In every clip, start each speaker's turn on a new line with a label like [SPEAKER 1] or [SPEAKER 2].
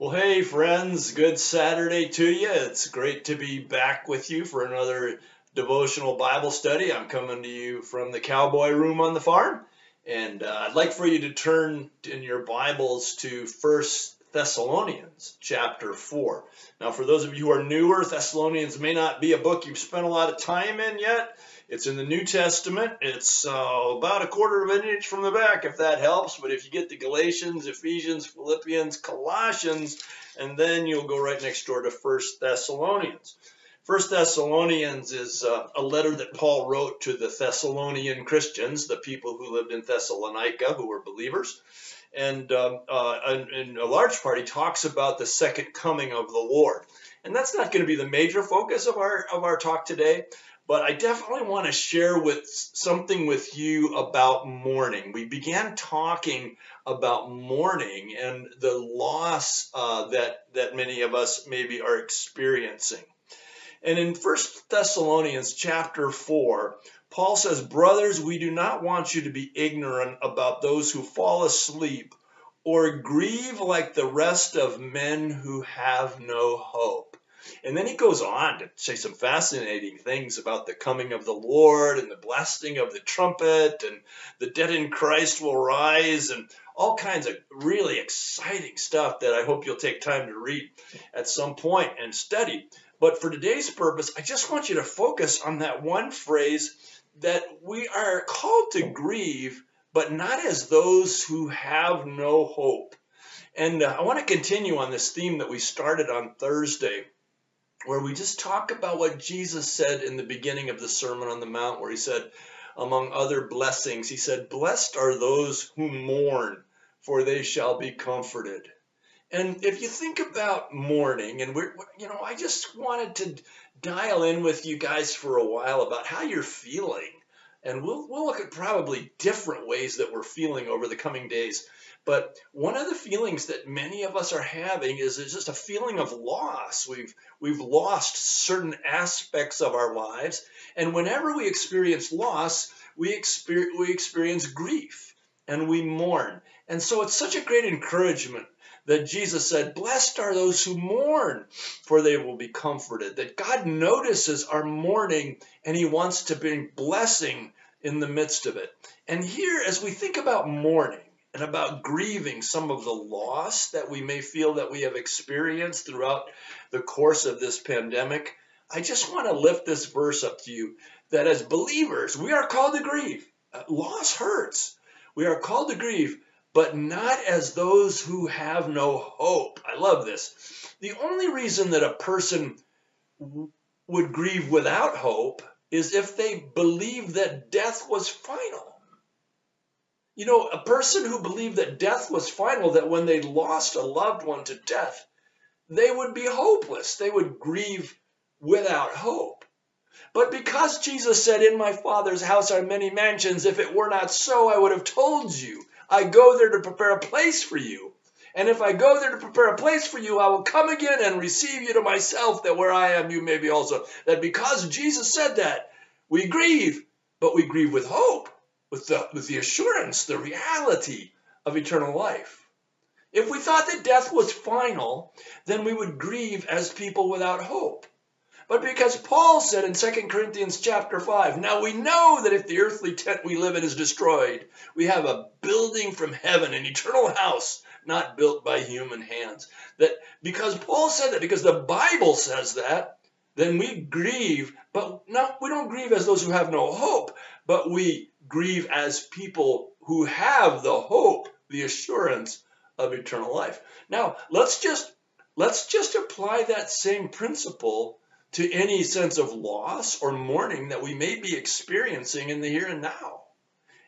[SPEAKER 1] Well, hey, friends, good Saturday to you. It's great to be back with you for another devotional Bible study. I'm coming to you from the cowboy room on the farm, and uh, I'd like for you to turn in your Bibles to First Thessalonians chapter 4. Now, for those of you who are newer, Thessalonians may not be a book you've spent a lot of time in yet. It's in the New Testament. It's uh, about a quarter of an inch from the back, if that helps. But if you get to Galatians, Ephesians, Philippians, Colossians, and then you'll go right next door to First Thessalonians. First Thessalonians is uh, a letter that Paul wrote to the Thessalonian Christians, the people who lived in Thessalonica, who were believers. And um, uh, in, a large part, he talks about the second coming of the Lord. And that's not going to be the major focus of our of our talk today, but I definitely want to share with something with you about mourning. We began talking about mourning and the loss uh, that that many of us maybe are experiencing. And in First Thessalonians chapter 4, Paul says, Brothers, we do not want you to be ignorant about those who fall asleep or grieve like the rest of men who have no hope. And then he goes on to say some fascinating things about the coming of the Lord and the blasting of the trumpet and the dead in Christ will rise and all kinds of really exciting stuff that I hope you'll take time to read at some point and study. But for today's purpose, I just want you to focus on that one phrase that we are called to grieve, but not as those who have no hope. And uh, I want to continue on this theme that we started on Thursday where we just talk about what Jesus said in the beginning of the Sermon on the Mount, where he said, among other blessings, he said, Blessed are those who mourn, for they shall be comforted. And if you think about mourning, and we're, you know, I just wanted to dial in with you guys for a while about how you're feeling. And we'll, we'll look at probably different ways that we're feeling over the coming days. But one of the feelings that many of us are having is, just a feeling of loss. We've we've lost certain aspects of our lives, and whenever we experience loss, we experience we experience grief and we mourn. And so it's such a great encouragement that Jesus said, Blessed are those who mourn, for they will be comforted. That God notices our mourning and He wants to bring blessing in the midst of it. And here, as we think about mourning, and about grieving some of the loss that we may feel that we have experienced throughout the course of this pandemic, I just want to lift this verse up to you that as believers, we are called to grieve. Uh, loss hurts. We are called to grieve, but not as those who have no hope. I love this. The only reason that a person would grieve without hope is if they believe that death was final. You know, a person who believed that death was final, that when they lost a loved one to death, they would be hopeless. They would grieve without hope. But because Jesus said, In my Father's house are many mansions, if it were not so, I would have told you. I go there to prepare a place for you. And if I go there to prepare a place for you, I will come again and receive you to myself, that where I am, you may be also. That because Jesus said that, we grieve, but we grieve with hope with the, with the assurance, the reality of eternal life. If we thought that death was final, then we would grieve as people without hope. But because Paul said in 2 Corinthians chapter 5, now we know that if the earthly tent we live in is destroyed, we have a building from heaven, an eternal house, not built by human hands. That because Paul said that, because the Bible says that, then we grieve, but not we don't grieve as those who have no hope, but we grieve as people who have the hope, the assurance of eternal life. Now, let's just let's just apply that same principle to any sense of loss or mourning that we may be experiencing in the here and now.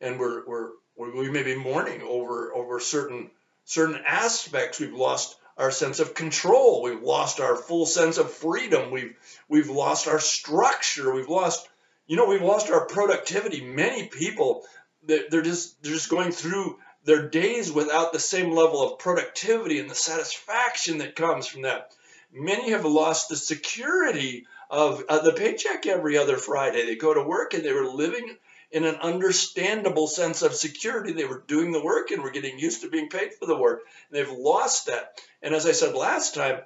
[SPEAKER 1] And we're, we're we may be mourning over over certain certain aspects. We've lost our sense of control. We've lost our full sense of freedom. We've we've lost our structure. We've lost you know, we've lost our productivity. Many people, they're just they're just going through their days without the same level of productivity and the satisfaction that comes from that. Many have lost the security of uh, the paycheck every other Friday. They go to work and they were living in an understandable sense of security. They were doing the work and were getting used to being paid for the work. They've lost that. And as I said last time,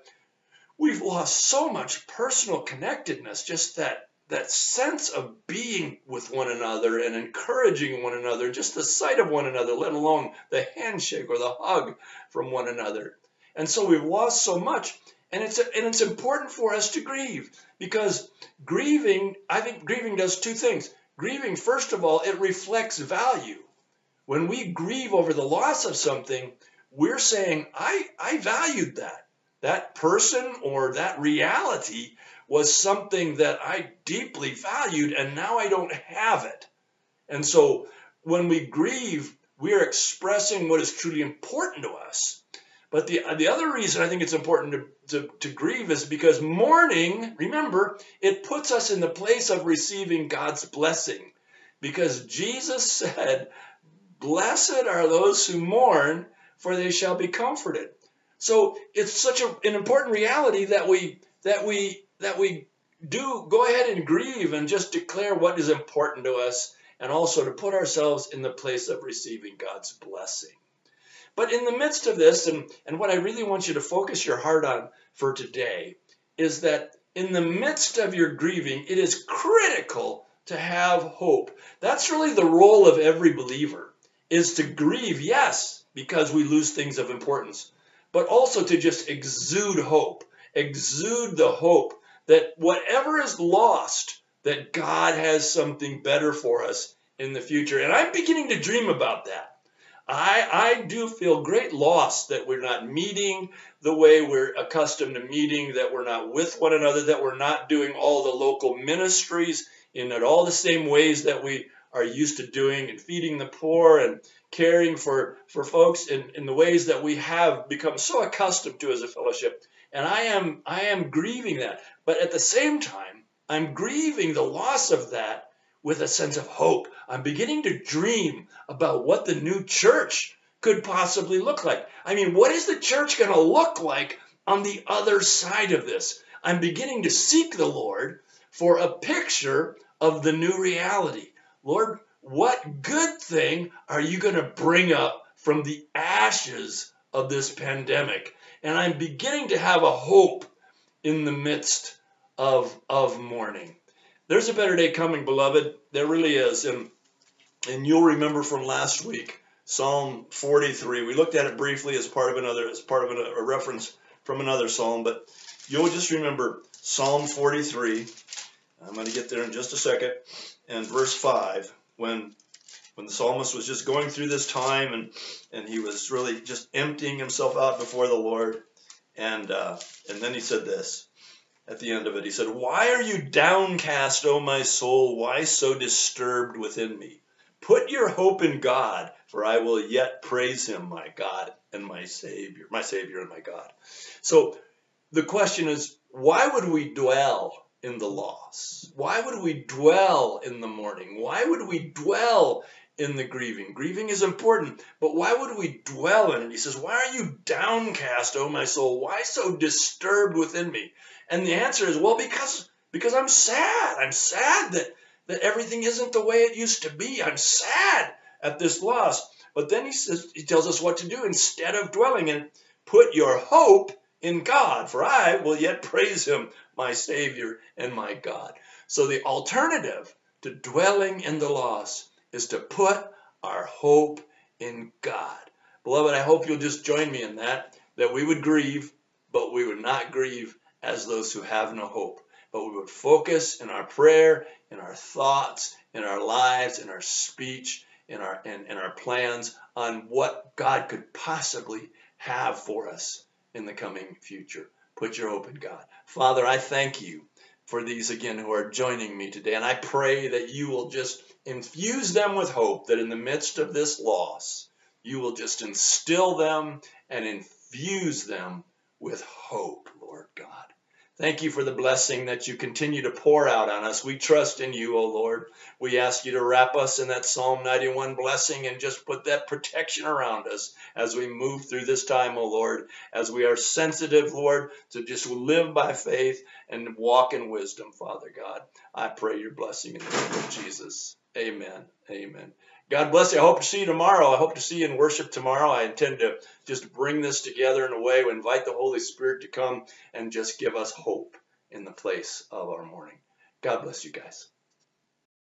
[SPEAKER 1] we've lost so much personal connectedness, just that that sense of being with one another and encouraging one another, just the sight of one another, let alone the handshake or the hug from one another. And so we've lost so much. And it's, and it's important for us to grieve because grieving, I think grieving does two things. Grieving, first of all, it reflects value. When we grieve over the loss of something, we're saying, I, I valued that. That person or that reality was something that I deeply valued, and now I don't have it. And so when we grieve, we are expressing what is truly important to us. But the, the other reason I think it's important to, to, to, grieve is because mourning, remember, it puts us in the place of receiving God's blessing. Because Jesus said, Blessed are those who mourn, for they shall be comforted. So it's such a, an important reality that we that we that we do go ahead and grieve and just declare what is important to us and also to put ourselves in the place of receiving God's blessing. But in the midst of this, and, and what I really want you to focus your heart on for today is that in the midst of your grieving, it is critical to have hope. That's really the role of every believer is to grieve, yes, because we lose things of importance, but also to just exude hope, exude the hope that whatever is lost, that God has something better for us in the future. And I'm beginning to dream about that. I, I do feel great loss that we're not meeting the way we're accustomed to meeting, that we're not with one another, that we're not doing all the local ministries in all the same ways that we are used to doing and feeding the poor and caring for, for folks in, in the ways that we have become so accustomed to as a fellowship. And I am I am grieving that. But at the same time, I'm grieving the loss of that with a sense of hope. I'm beginning to dream about what the new church could possibly look like. I mean, what is the church going to look like on the other side of this? I'm beginning to seek the Lord for a picture of the new reality. Lord, what good thing are you going to bring up from the ashes of this pandemic? And I'm beginning to have a hope in the midst of, of mourning. There's a better day coming, beloved. There really is. And, and you'll remember from last week, Psalm 43. We looked at it briefly as part of another, as part of a, a reference from another psalm, but you'll just remember Psalm 43. I'm going to get there in just a second. And verse 5, when when the psalmist was just going through this time and and he was really just emptying himself out before the Lord. And uh, and then he said this at the end of it. He said, Why are you downcast, O my soul? Why so disturbed within me? Put your hope in God, for I will yet praise him, my God and my Savior, my Savior and my God. So the question is, why would we dwell in the loss? Why would we dwell in the mourning? Why would we dwell in the grieving. Grieving is important, but why would we dwell in it? He says, Why are you downcast, O my soul? Why so disturbed within me? And the answer is, Well, because because I'm sad. I'm sad that, that everything isn't the way it used to be. I'm sad at this loss. But then he says he tells us what to do instead of dwelling in put your hope in God, for I will yet praise him, my Savior and my God. So the alternative to dwelling in the loss is to put our hope in God. Beloved, I hope you'll just join me in that, that we would grieve, but we would not grieve as those who have no hope. But we would focus in our prayer, in our thoughts, in our lives, in our speech, in our in, in our plans on what God could possibly have for us in the coming future. Put your hope in God. Father, I thank you for these again who are joining me today. And I pray that you will just infuse them with hope, that in the midst of this loss, you will just instill them and infuse them with hope, Lord God. Thank you for the blessing that you continue to pour out on us. We trust in you, O Lord. We ask you to wrap us in that Psalm 91 blessing and just put that protection around us as we move through this time, O Lord, as we are sensitive, Lord, to just live by faith and walk in wisdom, Father God. I pray your blessing in the name of Jesus. Amen. Amen. God bless you. I hope to see you tomorrow. I hope to see you in worship tomorrow. I intend to just bring this together in a way, we invite the Holy Spirit to come and just give us hope in the place of our mourning. God bless you guys.